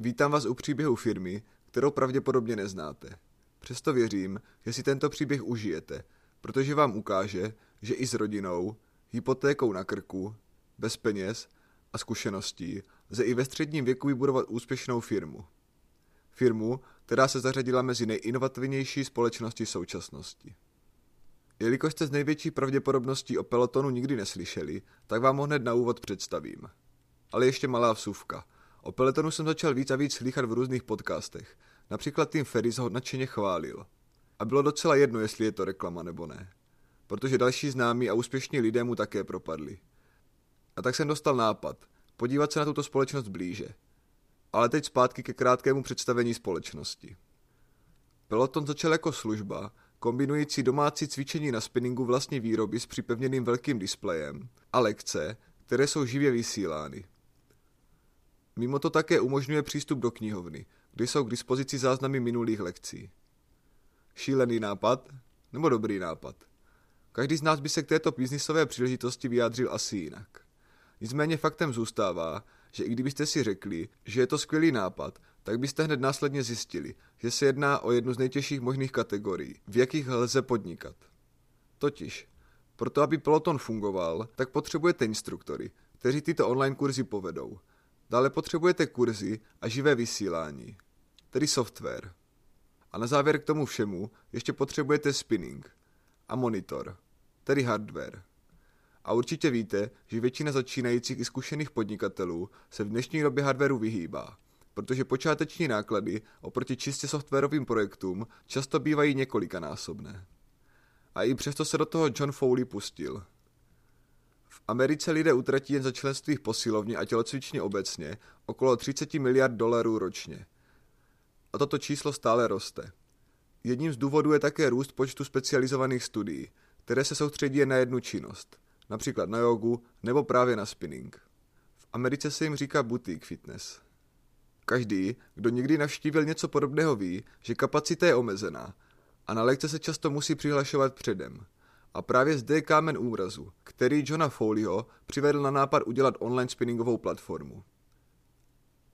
Vítám vás u příběhu firmy, kterou pravděpodobně neznáte. Přesto věřím, že si tento příběh užijete, protože vám ukáže, že i s rodinou, hypotékou na krku, bez peněz a zkušeností lze i ve středním věku vybudovat úspěšnou firmu. Firmu, která se zařadila mezi nejinovativnější společnosti současnosti. Jelikož jste z největší pravděpodobností o pelotonu nikdy neslyšeli, tak vám ho hned na úvod představím. Ale ještě malá vsuvka. O pelotonu jsem začal víc a víc slychat v různých podcastech. Například Tim Ferris ho nadšeně chválil. A bylo docela jedno, jestli je to reklama nebo ne. Protože další známí a úspěšní lidé mu také propadli. A tak jsem dostal nápad, podívat se na tuto společnost blíže. Ale teď zpátky ke krátkému představení společnosti. Peloton začal jako služba, kombinující domácí cvičení na spinningu vlastní výroby s připevněným velkým displejem a lekce, které jsou živě vysílány. Mimo to také umožňuje přístup do knihovny, kde jsou k dispozici záznamy minulých lekcí. Šílený nápad nebo dobrý nápad? Každý z nás by se k této biznisové příležitosti vyjádřil asi jinak. Nicméně faktem zůstává, že i kdybyste si řekli, že je to skvělý nápad, tak byste hned následně zjistili, že se jedná o jednu z nejtěžších možných kategorií, v jakých lze podnikat. Totiž, proto aby peloton fungoval, tak potřebujete instruktory, kteří tyto online kurzy povedou. Dále potřebujete kurzy a živé vysílání, tedy software. A na závěr k tomu všemu ještě potřebujete spinning a monitor, tedy hardware. A určitě víte, že většina začínajících i zkušených podnikatelů se v dnešní době hardwareu vyhýbá, protože počáteční náklady oproti čistě softwarovým projektům často bývají několikanásobné. A i přesto se do toho John Foley pustil. V Americe lidé utratí jen za členství v posilovně a tělocvičně obecně okolo 30 miliard dolarů ročně. A toto číslo stále roste. Jedním z důvodů je také růst počtu specializovaných studií, které se soustředí jen na jednu činnost – například na jogu nebo právě na spinning. V Americe se jim říká boutique fitness. Každý, kdo někdy navštívil něco podobného ví, že kapacita je omezená a na lekce se často musí přihlašovat předem. A právě zde je kámen úrazu, který Johna Foleyho přivedl na nápad udělat online spinningovou platformu.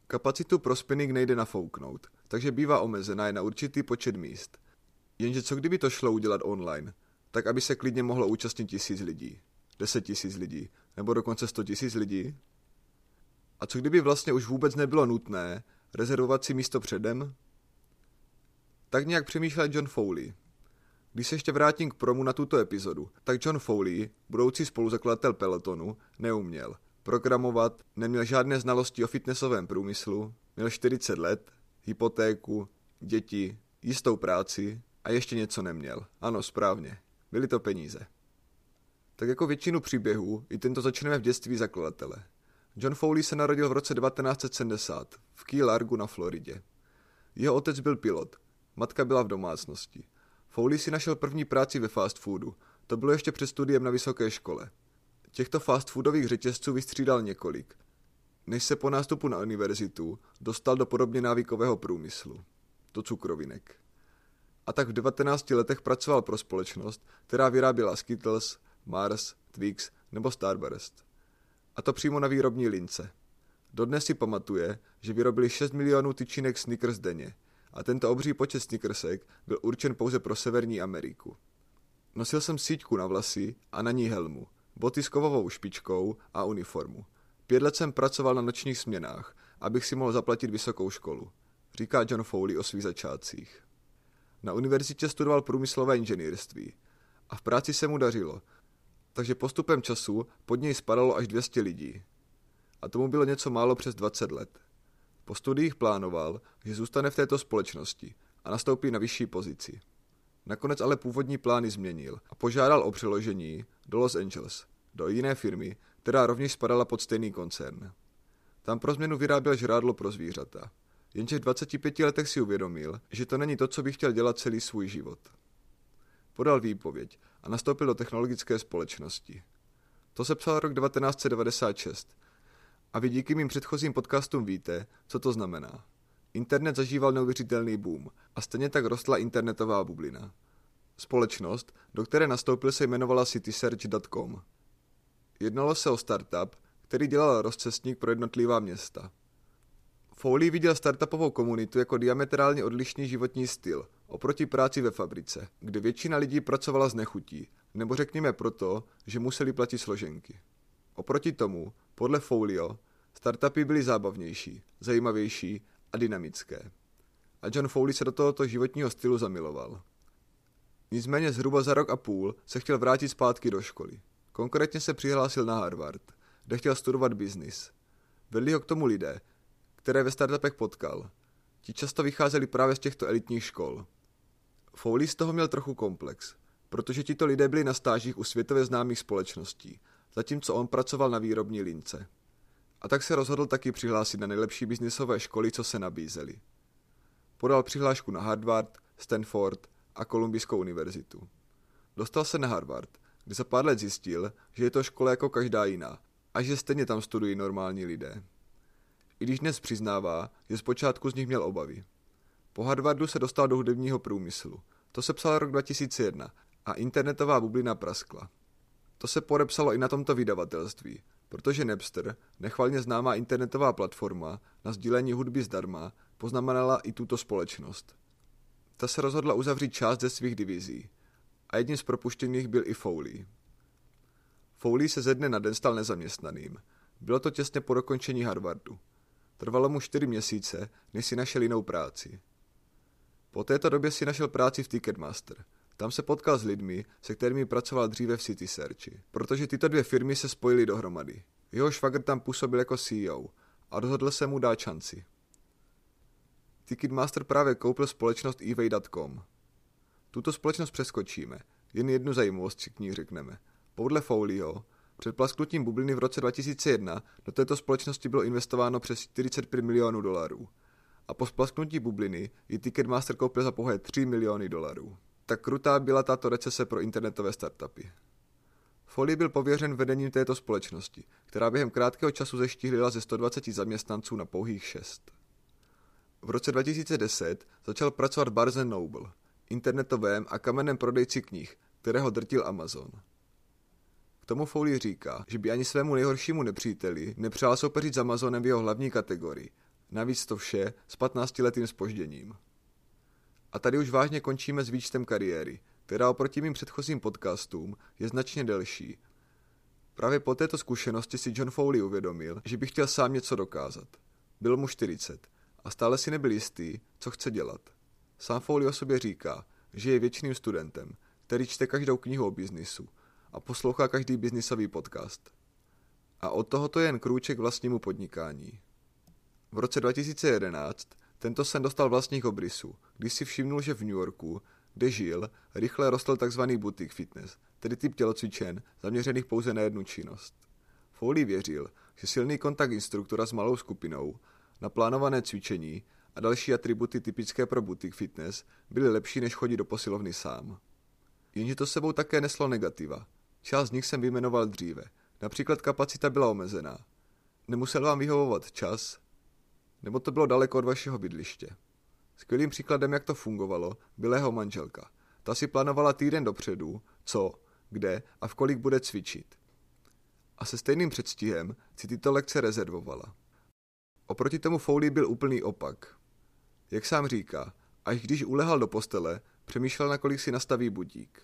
Kapacitu pro spinning nejde nafouknout, takže bývá omezená jen na určitý počet míst. Jenže co kdyby to šlo udělat online, tak aby se klidně mohlo účastnit tisíc lidí. 10 tisíc lidí, nebo dokonce 100 tisíc lidí? A co kdyby vlastně už vůbec nebylo nutné rezervovat si místo předem? Tak nějak přemýšlel John Foley. Když se ještě vrátím k promu na tuto epizodu, tak John Foley, budoucí spoluzakladatel Pelotonu, neuměl programovat, neměl žádné znalosti o fitnessovém průmyslu, měl 40 let, hypotéku, děti, jistou práci a ještě něco neměl. Ano, správně. Byly to peníze. Tak jako většinu příběhů, i tento začneme v dětství zakladatele. John Foley se narodil v roce 1970 v Key Largu na Floridě. Jeho otec byl pilot, matka byla v domácnosti. Foley si našel první práci ve fast foodu, to bylo ještě před studiem na vysoké škole. Těchto fast foodových řetězců vystřídal několik, než se po nástupu na univerzitu dostal do podobně návykového průmyslu, do cukrovinek. A tak v 19 letech pracoval pro společnost, která vyráběla Skittles, Mars, Twix nebo Starburst. A to přímo na výrobní lince. Dodnes si pamatuje, že vyrobili 6 milionů tyčinek Snickers denně a tento obří počet Snickersek byl určen pouze pro Severní Ameriku. Nosil jsem síťku na vlasy a na ní helmu, boty s kovovou špičkou a uniformu. Pět let jsem pracoval na nočních směnách, abych si mohl zaplatit vysokou školu, říká John Foley o svých začátcích. Na univerzitě studoval průmyslové inženýrství a v práci se mu dařilo, takže postupem času pod něj spadalo až 200 lidí. A tomu bylo něco málo přes 20 let. Po studiích plánoval, že zůstane v této společnosti a nastoupí na vyšší pozici. Nakonec ale původní plány změnil a požádal o přeložení do Los Angeles, do jiné firmy, která rovněž spadala pod stejný koncern. Tam pro změnu vyráběl žrádlo pro zvířata. Jenže v 25 letech si uvědomil, že to není to, co by chtěl dělat celý svůj život. Podal výpověď a nastoupil do technologické společnosti. To se psal rok 1996. A vy díky mým předchozím podcastům víte, co to znamená. Internet zažíval neuvěřitelný boom a stejně tak rostla internetová bublina. Společnost, do které nastoupil, se jmenovala citysearch.com. Jednalo se o startup, který dělal rozcestník pro jednotlivá města. Foley viděl startupovou komunitu jako diametrálně odlišný životní styl, oproti práci ve fabrice, kde většina lidí pracovala z nechutí, nebo řekněme proto, že museli platit složenky. Oproti tomu, podle Folio, startupy byly zábavnější, zajímavější a dynamické. A John Foley se do tohoto životního stylu zamiloval. Nicméně zhruba za rok a půl se chtěl vrátit zpátky do školy. Konkrétně se přihlásil na Harvard, kde chtěl studovat biznis. Vedli ho k tomu lidé, které ve startupech potkal. Ti často vycházeli právě z těchto elitních škol. Foley z toho měl trochu komplex, protože tito lidé byli na stážích u světově známých společností, zatímco on pracoval na výrobní lince. A tak se rozhodl taky přihlásit na nejlepší biznisové školy, co se nabízely. Podal přihlášku na Harvard, Stanford a Kolumbijskou univerzitu. Dostal se na Harvard, kde za pár let zjistil, že je to škola jako každá jiná a že stejně tam studují normální lidé. I když dnes přiznává, že zpočátku z nich měl obavy. Po Harvardu se dostal do hudebního průmyslu. To se psal rok 2001 a internetová bublina praskla. To se podepsalo i na tomto vydavatelství, protože Napster, nechvalně známá internetová platforma na sdílení hudby zdarma, poznamenala i tuto společnost. Ta se rozhodla uzavřít část ze svých divizí a jedním z propuštěných byl i Foley. Foley se ze dne na den stal nezaměstnaným. Bylo to těsně po dokončení Harvardu. Trvalo mu čtyři měsíce, než si našel jinou práci. Po této době si našel práci v Ticketmaster. Tam se potkal s lidmi, se kterými pracoval dříve v City Searchi, protože tyto dvě firmy se spojily dohromady. Jeho švagr tam působil jako CEO a rozhodl se mu dát šanci. Ticketmaster právě koupil společnost eBay.com. Tuto společnost přeskočíme, jen jednu zajímavost si k ní řekneme. Podle Folio, před plasknutím bubliny v roce 2001 do této společnosti bylo investováno přes 45 milionů dolarů. A po splasknutí bubliny ji Ticketmaster koupil za pouhé 3 miliony dolarů. Tak krutá byla tato recese pro internetové startupy. Foley byl pověřen vedením této společnosti, která během krátkého času zeštihlila ze 120 zaměstnanců na pouhých 6. V roce 2010 začal pracovat Barnes Noble, internetovém a kamenném prodejci knih, kterého drtil Amazon. K tomu Foley říká, že by ani svému nejhoršímu nepříteli nepřál soupeřit s Amazonem v jeho hlavní kategorii. Navíc to vše s 15-letým spožděním. A tady už vážně končíme s výčtem kariéry, která oproti mým předchozím podcastům je značně delší. Právě po této zkušenosti si John Foley uvědomil, že by chtěl sám něco dokázat. Byl mu 40 a stále si nebyl jistý, co chce dělat. Sám Foley o sobě říká, že je věčným studentem, který čte každou knihu o biznisu a poslouchá každý biznisový podcast. A od tohoto je jen krůček vlastnímu podnikání. V roce 2011 tento sen dostal vlastních obrysů, když si všimnul, že v New Yorku, kde žil, rychle rostl tzv. boutique fitness, tedy typ tělocvičen zaměřených pouze na jednu činnost. Foley věřil, že silný kontakt instruktora s malou skupinou, naplánované cvičení a další atributy typické pro boutique fitness byly lepší než chodit do posilovny sám. Jenže to sebou také neslo negativa. Část z nich jsem vyjmenoval dříve. Například kapacita byla omezená. Nemusel vám vyhovovat čas, nebo to bylo daleko od vašeho bydliště. Skvělým příkladem, jak to fungovalo, byla jeho manželka. Ta si plánovala týden dopředu, co, kde a v kolik bude cvičit. A se stejným předstihem si tyto lekce rezervovala. Oproti tomu Foley byl úplný opak. Jak sám říká, až když ulehal do postele, přemýšlel, na kolik si nastaví budík.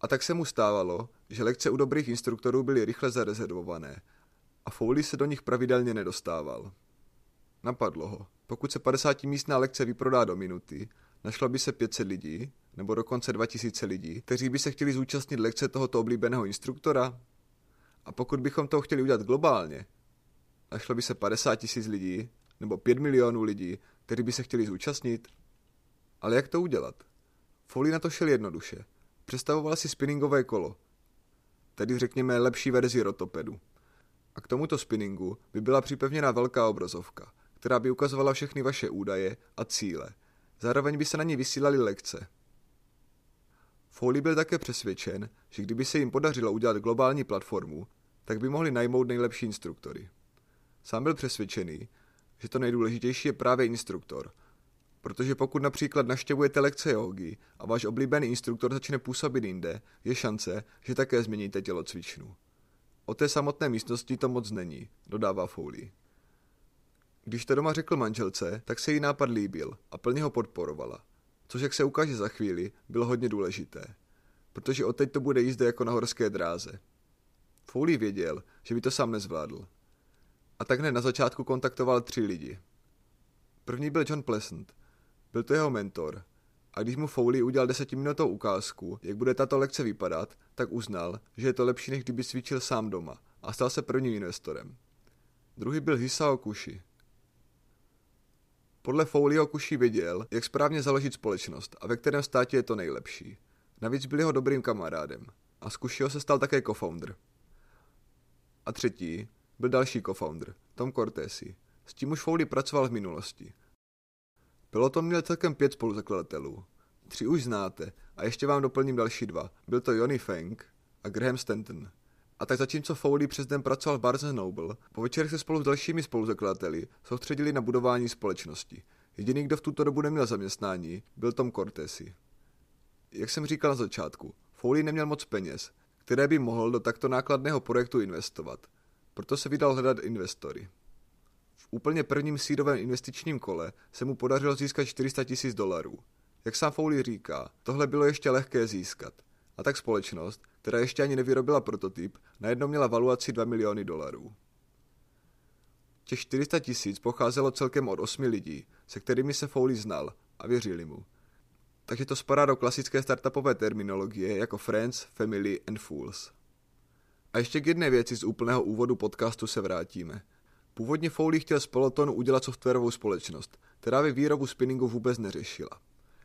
A tak se mu stávalo, že lekce u dobrých instruktorů byly rychle zarezervované a Foley se do nich pravidelně nedostával. Napadlo ho, pokud se 50 místná lekce vyprodá do minuty, našlo by se 500 lidí, nebo dokonce 2000 lidí, kteří by se chtěli zúčastnit lekce tohoto oblíbeného instruktora? A pokud bychom to chtěli udělat globálně, našlo by se 50 tisíc lidí, nebo 5 milionů lidí, kteří by se chtěli zúčastnit? Ale jak to udělat? Foley na to šel jednoduše. Představoval si spinningové kolo, tedy řekněme lepší verzi rotopedu. A k tomuto spinningu by byla připevněna velká obrazovka, která by ukazovala všechny vaše údaje a cíle. Zároveň by se na ní vysílaly lekce. Foley byl také přesvědčen, že kdyby se jim podařilo udělat globální platformu, tak by mohli najmout nejlepší instruktory. Sám byl přesvědčený, že to nejdůležitější je právě instruktor, protože pokud například naštěvujete lekce jogy a váš oblíbený instruktor začne působit jinde, je šance, že také změníte tělocvičnu. O té samotné místnosti to moc není, dodává Foley. Když to doma řekl manželce, tak se jí nápad líbil a plně ho podporovala. Což, jak se ukáže za chvíli, bylo hodně důležité. Protože odteď to bude jízda jako na horské dráze. Foley věděl, že by to sám nezvládl. A tak hned na začátku kontaktoval tři lidi. První byl John Pleasant. Byl to jeho mentor. A když mu Foley udělal desetiminutovou ukázku, jak bude tato lekce vypadat, tak uznal, že je to lepší, než kdyby cvičil sám doma a stal se prvním investorem. Druhý byl Hisao Kushi. Podle Foleyho Kushi věděl, jak správně založit společnost a ve kterém státě je to nejlepší. Navíc byl jeho dobrým kamarádem a z Kushiho se stal také co-founder. A třetí byl další co-founder, Tom Cortesi. S tím už Foley pracoval v minulosti. Peloton měl celkem pět spoluzakladatelů. Tři už znáte a ještě vám doplním další dva. Byl to Johnny Feng a Graham Stanton. A tak zatímco Foley přes den pracoval v Barnes Noble, po večerech se spolu s dalšími spoluzakladateli soustředili na budování společnosti. Jediný, kdo v tuto dobu neměl zaměstnání, byl Tom Cortesi. Jak jsem říkal na začátku, Foley neměl moc peněz, které by mohl do takto nákladného projektu investovat. Proto se vydal hledat investory. V úplně prvním sídovém investičním kole se mu podařilo získat 400 tisíc dolarů. Jak sám Foley říká, tohle bylo ještě lehké získat. A tak společnost, která ještě ani nevyrobila prototyp, najednou měla valuaci 2 miliony dolarů. Těch 400 tisíc pocházelo celkem od osmi lidí, se kterými se Foley znal a věřili mu. Takže to spadá do klasické startupové terminologie jako Friends, Family and Fools. A ještě k jedné věci z úplného úvodu podcastu se vrátíme. Původně Foley chtěl z Pelotonu udělat softwarovou společnost, která by výrobu spinningu vůbec neřešila.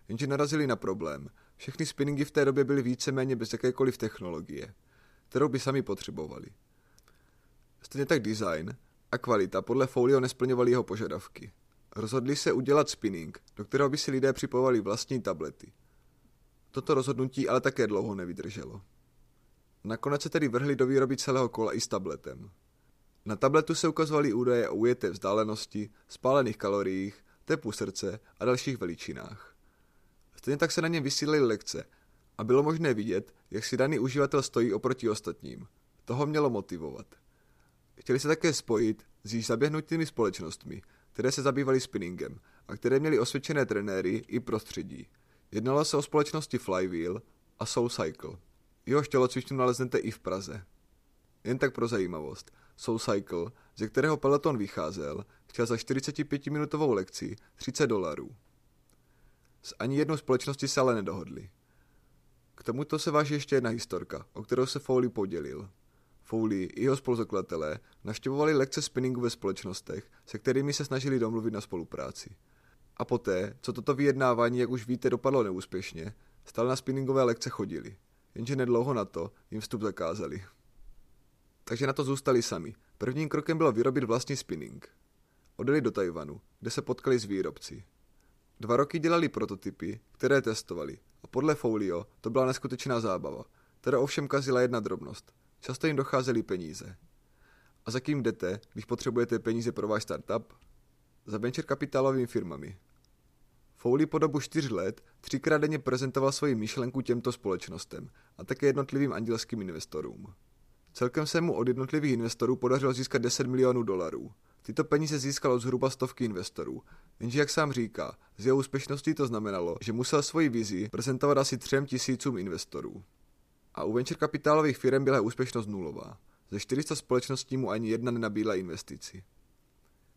Jenže narazili na problém. Všechny spinningy v té době byly víceméně bez jakékoliv technologie, kterou by sami potřebovali. Stejně tak design a kvalita podle Folio nesplňovaly jeho požadavky. Rozhodli se udělat spinning, do kterého by si lidé připojovali vlastní tablety. Toto rozhodnutí ale také dlouho nevydrželo. Nakonec se tedy vrhli do výroby celého kola i s tabletem. Na tabletu se ukazovaly údaje o ujeté vzdálenosti, spálených kaloriích, tepu srdce a dalších veličinách. Stejně tak se na něm vysílaly lekce a bylo možné vidět, jak si daný uživatel stojí oproti ostatním. Toho mělo motivovat. Chtěli se také spojit s již zaběhnutými společnostmi, které se zabývaly spinningem a které měly osvědčené trenéry i prostředí. Jednalo se o společnosti Flywheel a Soul Cycle. Jeho tělocvičnu naleznete i v Praze. Jen tak pro zajímavost. Soul Cycle, ze kterého peloton vycházel, chtěl za 45-minutovou lekci 30 dolarů. S ani jednou společností se ale nedohodli. K tomuto se váží ještě jedna historka, o kterou se Foley podělil. Foley i jeho spoluzakladatelé navštěvovali lekce spinningu ve společnostech, se kterými se snažili domluvit na spolupráci. A poté, co toto vyjednávání, jak už víte, dopadlo neúspěšně, stále na spinningové lekce chodili. Jenže nedlouho na to jim vstup zakázali. Takže na to zůstali sami. Prvním krokem bylo vyrobit vlastní spinning. Odjeli do Tajvanu, kde se potkali s výrobci. Dva roky dělali prototypy, které testovali a podle Folio to byla neskutečná zábava, která ovšem kazila jedna drobnost. Často jim docházely peníze. A za kým jdete, když potřebujete peníze pro váš startup? Za venture kapitálovými firmami. Foley po dobu čtyř let třikrát denně prezentoval svoji myšlenku těmto společnostem a také jednotlivým andělským investorům. Celkem se mu od jednotlivých investorů podařilo získat 10 milionů dolarů. Tyto peníze získalo zhruba stovky investorů, jenže jak sám říká, z jeho úspěšností to znamenalo, že musel svoji vizi prezentovat asi třem tisícům investorů. A u venture kapitálových firm byla úspěšnost nulová. Ze 400 společností mu ani jedna nenabídla investici.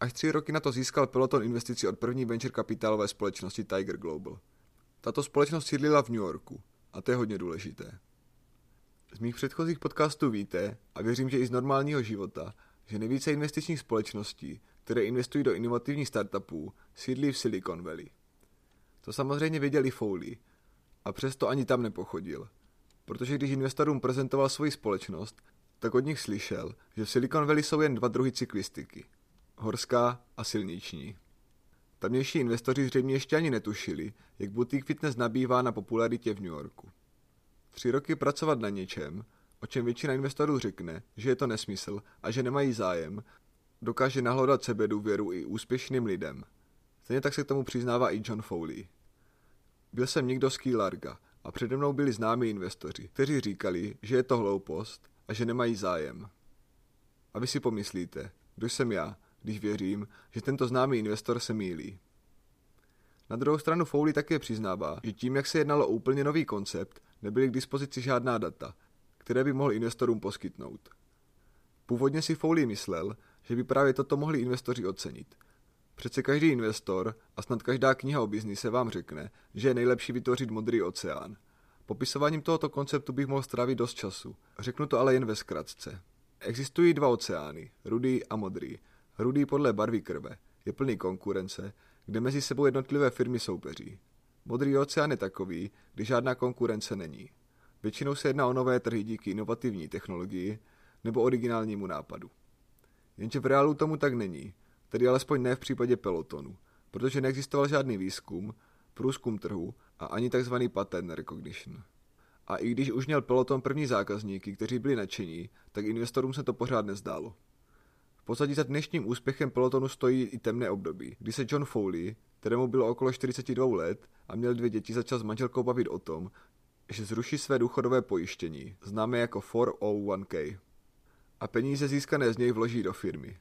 Až tři roky na to získal Peloton investici od první venture kapitálové společnosti Tiger Global. Tato společnost sídlila v New Yorku a to je hodně důležité. Z mých předchozích podcastů víte, a věřím, že i z normálního života, že nejvíce investičních společností, které investují do inovativních startupů, sídlí v Silicon Valley. To samozřejmě věděli Foley, a přesto ani tam nepochodil. Protože když investorům prezentoval svoji společnost, tak od nich slyšel, že v Silicon Valley jsou jen dva druhy cyklistiky. Horská a silniční. Tamnější investoři zřejmě ještě ani netušili, jak boutique fitness nabývá na popularitě v New Yorku. Tři roky pracovat na něčem, o čem většina investorů řekne, že je to nesmysl a že nemají zájem, dokáže nahlodat sebe důvěru i úspěšným lidem. Stejně tak se k tomu přiznává i John Foley. Byl jsem někdo z Key Larga a přede mnou byli známí investoři, kteří říkali, že je to hloupost a že nemají zájem. A vy si pomyslíte, kdo jsem já, když věřím, že tento známý investor se mílí. Na druhou stranu Foley také přiznává, že tím, jak se jednalo o úplně nový koncept, nebyly k dispozici žádná data, které by mohl investorům poskytnout. Původně si Foley myslel, že by právě toto mohli investoři ocenit. Přece každý investor a snad každá kniha o biznise vám řekne, že je nejlepší vytvořit modrý oceán. Popisováním tohoto konceptu bych mohl strávit dost času. Řeknu to ale jen ve zkratce. Existují dva oceány, rudý a modrý. Rudý podle barvy krve. Je plný konkurence, kde mezi sebou jednotlivé firmy soupeří. Modrý oceán je takový, kdy žádná konkurence není. Většinou se jedná o nové trhy díky inovativní technologii nebo originálnímu nápadu. Jenže v reálu tomu tak není, tedy alespoň ne v případě pelotonu, protože neexistoval žádný výzkum, průzkum trhu a ani tzv. pattern recognition. A i když už měl peloton první zákazníky, kteří byli nadšení, tak investorům se to pořád nezdálo. V podstatě za dnešním úspěchem pelotonu stojí i temné období, kdy se John Foley, kterému bylo okolo 42 let a měl dvě děti, začal s manželkou bavit o tom, že zruší své důchodové pojištění, známé jako 401k, a peníze získané z něj vloží do firmy.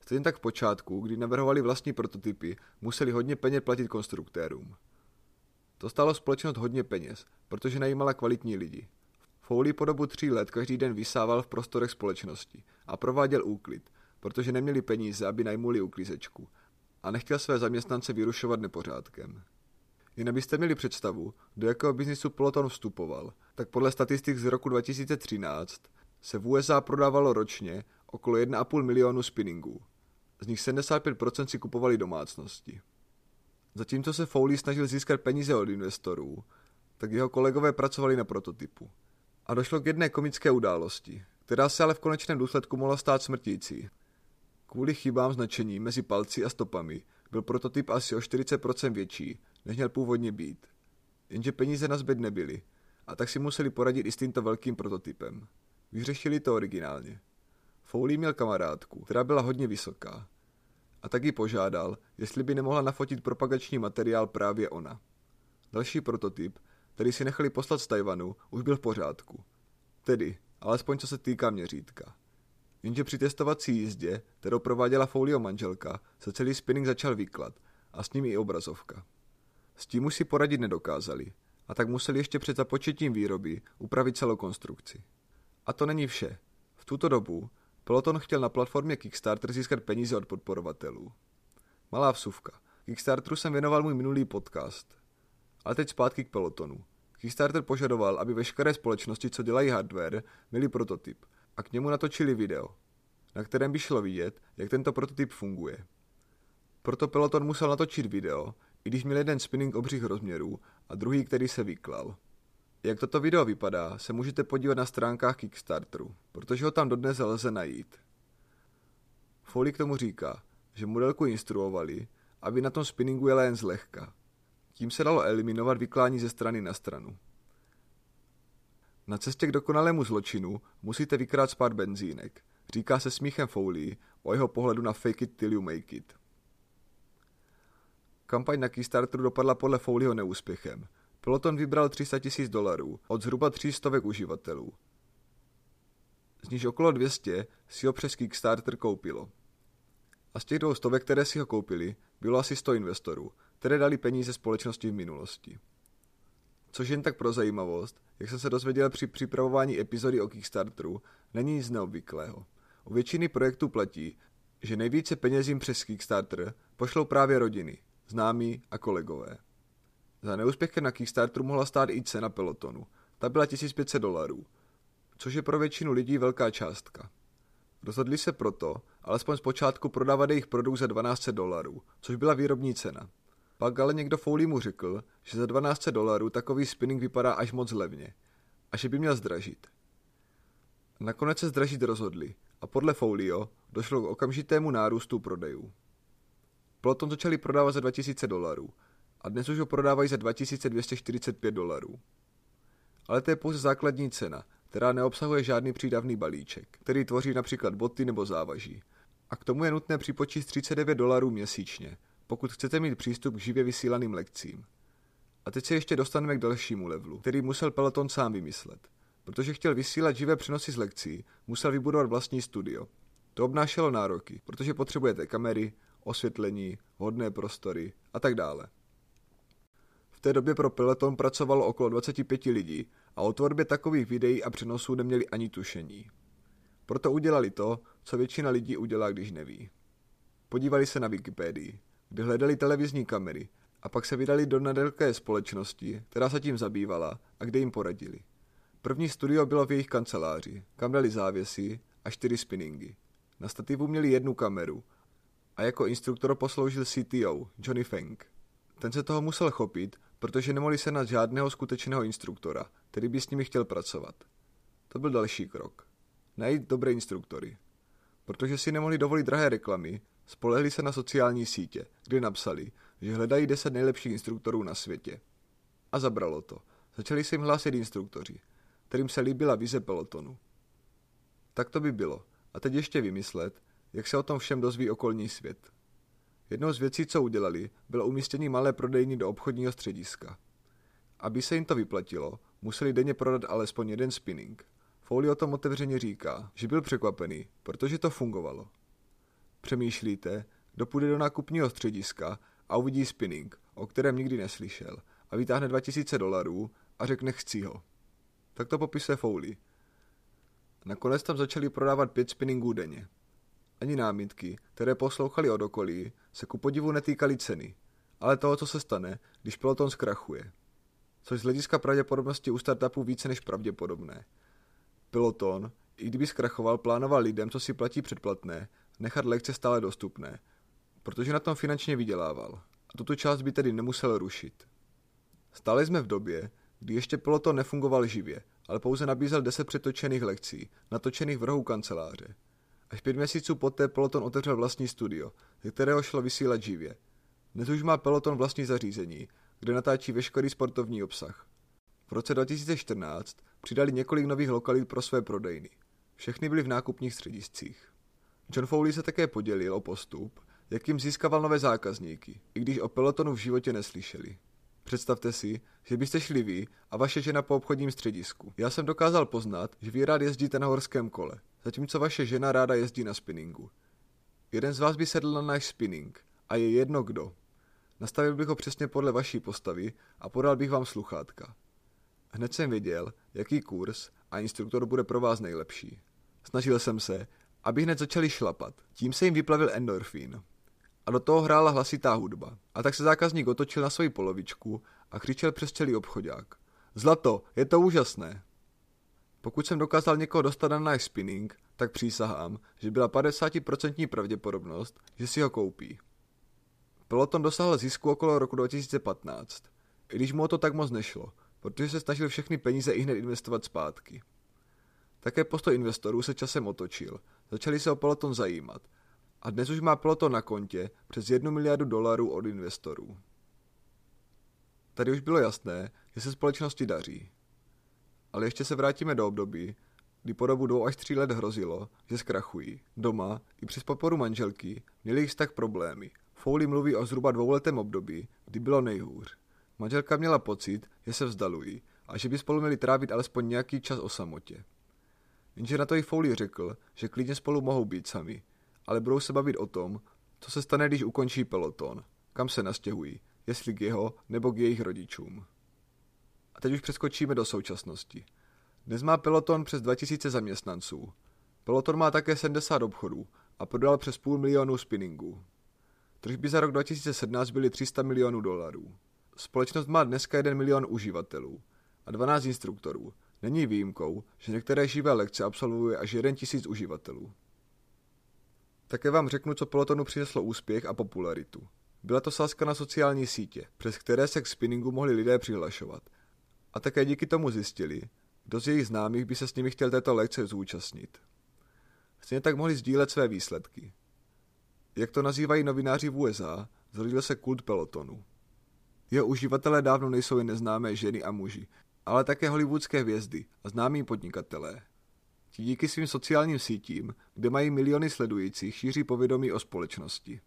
Stejně tak v počátku, kdy navrhovali vlastní prototypy, museli hodně peněz platit konstruktérům. To stálo společnost hodně peněz, protože najímala kvalitní lidi. Foley po dobu tří let každý den vysával v prostorech společnosti a prováděl úklid, protože neměli peníze, aby najmuli uklízečku a nechtěl své zaměstnance vyrušovat nepořádkem. Jen abyste měli představu, do jakého biznisu Peloton vstupoval, tak podle statistik z roku 2013 se v USA prodávalo ročně okolo 1,5 milionu spinningů. Z nich 75% si kupovali domácnosti. Zatímco se Foley snažil získat peníze od investorů, tak jeho kolegové pracovali na prototypu. A došlo k jedné komické události, která se ale v konečném důsledku mohla stát smrtící. Kvůli chybám značení mezi palci a stopami byl prototyp asi o 40% větší, než měl původně být. Jenže peníze na zbyt nebyly, a tak si museli poradit i s tímto velkým prototypem. Vyřešili to originálně. Foley měl kamarádku, která byla hodně vysoká. A tak ji požádal, jestli by nemohla nafotit propagační materiál právě ona. Další prototyp, který si nechali poslat z Tajvanu, už byl v pořádku. Tedy, alespoň co se týká měřítka. Jenže při testovací jízdě, kterou prováděla Folio manželka, se celý spinning začal výklad a s ním i obrazovka. S tím už si poradit nedokázali a tak museli ještě před započetím výroby upravit celou konstrukci. A to není vše. V tuto dobu Peloton chtěl na platformě Kickstarter získat peníze od podporovatelů. Malá vsuvka. Kickstarteru jsem věnoval můj minulý podcast. Ale teď zpátky k Pelotonu. Kickstarter požadoval, aby veškeré společnosti, co dělají hardware, měli prototyp a k němu natočili video, na kterém by šlo vidět, jak tento prototyp funguje. Proto Peloton musel natočit video, i když měl jeden spinning obřích rozměrů a druhý, který se vyklal. Jak toto video vypadá, se můžete podívat na stránkách Kickstarteru, protože ho tam dodnes lze najít. Foley k tomu říká, že modelku instruovali, aby na tom spinningu jela jen zlehka. Tím se dalo eliminovat vyklání ze strany na stranu. Na cestě k dokonalému zločinu musíte vykrát spát benzínek, říká se smíchem Foley o jeho pohledu na fake it till you make it. Kampaň na Kickstarteru dopadla podle Foleyho neúspěchem – Peloton vybral 300 tisíc dolarů od zhruba 300 uživatelů. Z níž okolo 200 si ho přes Kickstarter koupilo. A z těch dvou stovek, které si ho koupili, bylo asi 100 investorů, které dali peníze společnosti v minulosti. Což jen tak pro zajímavost, jak jsem se dozvěděl při připravování epizody o Kickstarteru, není nic neobvyklého. U většiny projektů platí, že nejvíce penězím přes Kickstarter pošlou právě rodiny, známí a kolegové. Za neúspěch na Kickstarteru mohla stát i cena pelotonu. Ta byla 1500 dolarů, což je pro většinu lidí velká částka. Rozhodli se proto, alespoň zpočátku prodávat jejich produkt za 1200 dolarů, což byla výrobní cena. Pak ale někdo Foley mu řekl, že za 1200 dolarů takový spinning vypadá až moc levně a že by měl zdražit. Nakonec se zdražit rozhodli a podle Folio došlo k okamžitému nárůstu prodejů. Peloton začali prodávat za 2000 dolarů a dnes už ho prodávají za 2245 dolarů. Ale to je pouze základní cena, která neobsahuje žádný přídavný balíček, který tvoří například boty nebo závaží. A k tomu je nutné připočíst 39 dolarů měsíčně, pokud chcete mít přístup k živě vysílaným lekcím. A teď se ještě dostaneme k dalšímu levelu, který musel Peloton sám vymyslet. Protože chtěl vysílat živé přenosy z lekcí, musel vybudovat vlastní studio. To obnášelo nároky, protože potřebujete kamery, osvětlení, hodné prostory a tak dále. V té době pro Peloton pracovalo okolo 25 lidí a o tvorbě takových videí a přenosů neměli ani tušení. Proto udělali to, co většina lidí udělá, když neví. Podívali se na Wikipedii, kde hledali televizní kamery a pak se vydali do nedaleké společnosti, která se tím zabývala a kde jim poradili. První studio bylo v jejich kanceláři, kam dali závěsy a čtyři spinningy. Na stativu měli jednu kameru a jako instruktor posloužil CTO, Johnny Feng. Ten se toho musel chopit, protože nemohli se na žádného skutečného instruktora, který by s nimi chtěl pracovat. To byl další krok. Najít dobré instruktory. Protože si nemohli dovolit drahé reklamy, spolehli se na sociální sítě, kde napsali, že hledají 10 nejlepších instruktorů na světě. A zabralo to. Začali se jim hlásit instruktoři, kterým se líbila vize pelotonu. Tak to by bylo. A teď ještě vymyslet, jak se o tom všem dozví okolní svět. Jednou z věcí, co udělali, bylo umístění malé prodejny do obchodního střediska. Aby se jim to vyplatilo, museli denně prodat alespoň jeden spinning. Foley o tom otevřeně říká, že byl překvapený, protože to fungovalo. Přemýšlíte, kdo půjde do nákupního střediska a uvidí spinning, o kterém nikdy neslyšel, a vytáhne 2000 dolarů a řekne chci ho. Tak to popisuje Foley. Nakonec tam začali prodávat pět spinningů denně. Ani námitky, které poslouchali od okolí, se ku podivu netýkaly ceny, ale toho, co se stane, když peloton zkrachuje. Což z hlediska pravděpodobnosti u startupu více než pravděpodobné. Peloton, i kdyby zkrachoval, plánoval lidem, co si platí předplatné, nechat lekce stále dostupné, protože na tom finančně vydělával a tuto část by tedy nemusel rušit. Stále jsme v době, kdy ještě peloton nefungoval živě, ale pouze nabízel 10 přetočených lekcí, natočených v rohu kanceláře. Až pět měsíců poté Peloton otevřel vlastní studio, ze kterého šlo vysílat živě. Dnes už má Peloton vlastní zařízení, kde natáčí veškerý sportovní obsah. V roce 2014 přidali několik nových lokalit pro své prodejny. Všechny byly v nákupních střediscích. John Foley se také podělil o postup, jakým získával nové zákazníky, i když o pelotonu v životě neslyšeli. Představte si, že byste šli vy a vaše žena po obchodním středisku. Já jsem dokázal poznat, že vy rád jezdíte na horském kole, zatímco vaše žena ráda jezdí na spinningu. Jeden z vás by sedl na náš spinning a je jedno kdo. Nastavil bych ho přesně podle vaší postavy a podal bych vám sluchátka. Hned jsem věděl, jaký kurz a instruktor bude pro vás nejlepší. Snažil jsem se, aby hned začali šlapat. Tím se jim vyplavil endorfín. A do toho hrála hlasitá hudba. A tak se zákazník otočil na svoji polovičku a křičel přes celý obchodák. Zlato, je to úžasné. Pokud jsem dokázal někoho dostat na náš spinning, tak přísahám, že byla 50% pravděpodobnost, že si ho koupí. Peloton dosáhl zisku okolo roku 2015, i když mu o to tak moc nešlo, protože se snažil všechny peníze i hned investovat zpátky. Také postoj investorů se časem otočil, začali se o Peloton zajímat a dnes už má Peloton na kontě přes jednu miliardu dolarů od investorů. Tady už bylo jasné, že se společnosti daří. Ale ještě se vrátíme do období, kdy po dobu dvou až tří let hrozilo, že zkrachují. Doma i přes podporu manželky měli jich tak problémy. Foley mluví o zhruba dvouletém období, kdy bylo nejhůř. Manželka měla pocit, že se vzdalují a že by spolu měli trávit alespoň nějaký čas o samotě. Jenže na to i Foley řekl, že klidně spolu mohou být sami, ale budou se bavit o tom, co se stane, když ukončí peloton, kam se nastěhují, jestli k jeho nebo k jejich rodičům. A teď už přeskočíme do současnosti. Dnes má peloton přes 2000 zaměstnanců. Peloton má také 70 obchodů a prodal přes půl milionu spinningů. Tržby za rok 2017 byly 300 milionů dolarů. Společnost má dneska 1 milion uživatelů a 12 instruktorů. Není výjimkou, že některé živé lekce absolvuje až 1 tisíc uživatelů. Také vám řeknu, co pelotonu přineslo úspěch a popularitu. Byla to sázka na sociální sítě, přes které se k spinningu mohli lidé přihlašovat. A také díky tomu zjistili, kdo z jejich známých by se s nimi chtěl této lekce zúčastnit. Stejně tak mohli sdílet své výsledky. Jak to nazývají novináři v USA, zrodil se kult pelotonu. Jeho uživatelé dávno nejsou jen neznámé ženy a muži, ale také hollywoodské hvězdy a známí podnikatelé. Ti díky svým sociálním sítím, kde mají miliony sledujících, šíří povědomí o společnosti.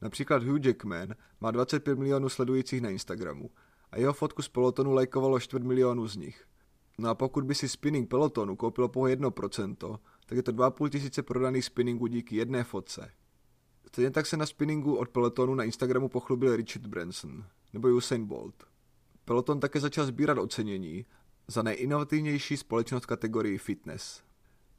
Například Hugh Jackman má 25 milionů sledujících na Instagramu a jeho fotku z pelotonu lajkovalo čtvrt milionu z nich. No a pokud by si spinning pelotonu koupilo po 1%, tak je to 2,5 tisíce prodaných spinningů díky jedné fotce. Stejně tak se na spinningu od Pelotonu na Instagramu pochlubil Richard Branson nebo Usain Bolt. Peloton také začal sbírat ocenění za nejinovativnější společnost kategorii fitness.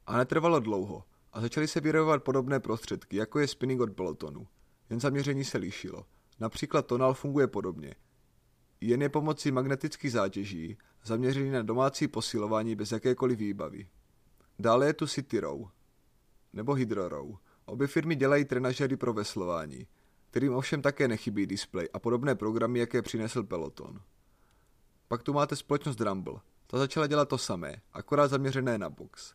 A netrvalo dlouho a začaly se vyrojovat podobné prostředky, jako je spinning od Pelotonu. Jen zaměření se lišilo. Například Tonal funguje podobně. Jen je pomocí magnetických zátěží zaměřený na domácí posilování bez jakékoliv výbavy. Dále je tu City Row, nebo Hydro Row. Obě firmy dělají trenažery pro veslování, kterým ovšem také nechybí display a podobné programy, jaké přinesl Peloton. Pak tu máte společnost Rumble. Ta začala dělat to samé, akorát zaměřené na box.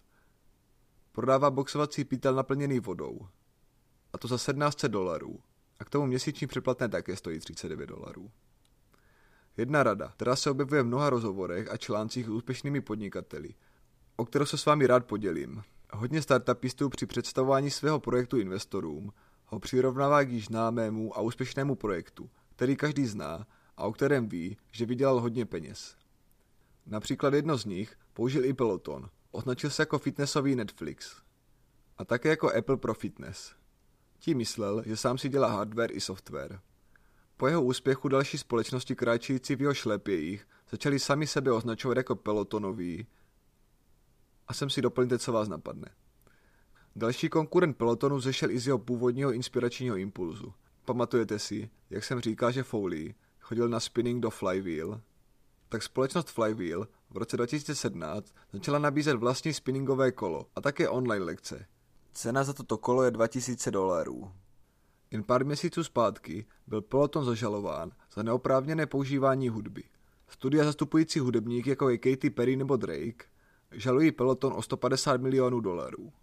Prodává boxovací pytel naplněný vodou. A to za 1700 dolarů. A k tomu měsíční předplatné také stojí 39 dolarů. Jedna rada, která se objevuje v mnoha rozhovorech a článcích s úspěšnými podnikateli, o kterou se s vámi rád podělím. Hodně startupistů při představování svého projektu investorům ho přirovnává k již známému a úspěšnému projektu, který každý zná a o kterém ví, že vydělal hodně peněz. Například jedno z nich použil i Peloton, označil se jako fitnessový Netflix a také jako Apple pro fitness. Tím myslel, že sám si dělá hardware i software. Po jeho úspěchu další společnosti kráčející v jeho šlepějích začali sami sebe označovat jako pelotonový a jsem si doplňte, co vás napadne. Další konkurent pelotonu zešel i z jeho původního inspiračního impulzu. Pamatujete si, jak jsem říkal, že Foley chodil na spinning do Flywheel? Tak společnost Flywheel v roce 2017 začala nabízet vlastní spinningové kolo a také online lekce. Cena za toto kolo je 2000 dolarů. Jen pár měsíců zpátky byl Peloton zažalován za neoprávněné používání hudby. Studia zastupující hudebníky jako je Katy Perry nebo Drake žalují Peloton o 150 milionů dolarů.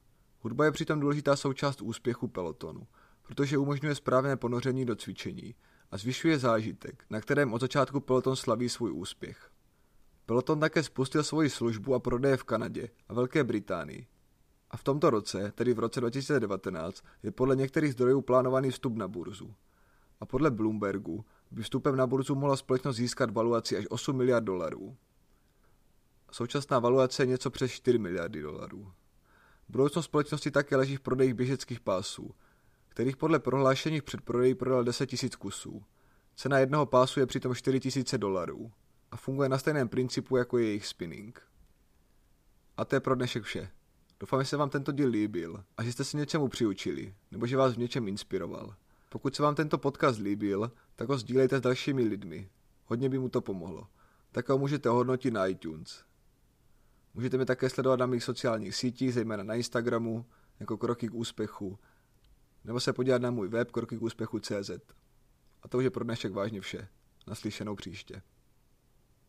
Hudba je přitom důležitá součást úspěchu Pelotonu, protože umožňuje správné ponoření do cvičení a zvyšuje zážitek, na kterém od začátku Peloton slaví svůj úspěch. Peloton také spustil svoji službu a prodeje v Kanadě a Velké Británii. A v tomto roce, tedy v roce 2019, je podle některých zdrojů plánovaný vstup na burzu. A podle Bloombergu by vstupem na burzu mohla společnost získat valuaci až 8 miliard dolarů. Současná valuace je něco přes 4 miliardy dolarů. Budoucnost společnosti také leží v prodeji běžeckých pásů, kterých podle prohlášení v předprodeji prodal 10 000 kusů. Cena jednoho pásu je přitom 4 000 dolarů a funguje na stejném principu jako je jejich spinning. A to je pro dnešek vše. Doufám, že se vám tento díl líbil a že jste se něčemu přiučili, nebo že vás v něčem inspiroval. Pokud se vám tento podcast líbil, tak ho sdílejte s dalšími lidmi. Hodně by mu to pomohlo. Tak ho můžete ohodnotit na iTunes. Můžete mě také sledovat na mých sociálních sítích, zejména na Instagramu, jako Kroky k úspěchu, nebo se podívat na můj web kroky k úspěchu CZ. A to už je pro dnešek vážně vše. Naslyšenou příště.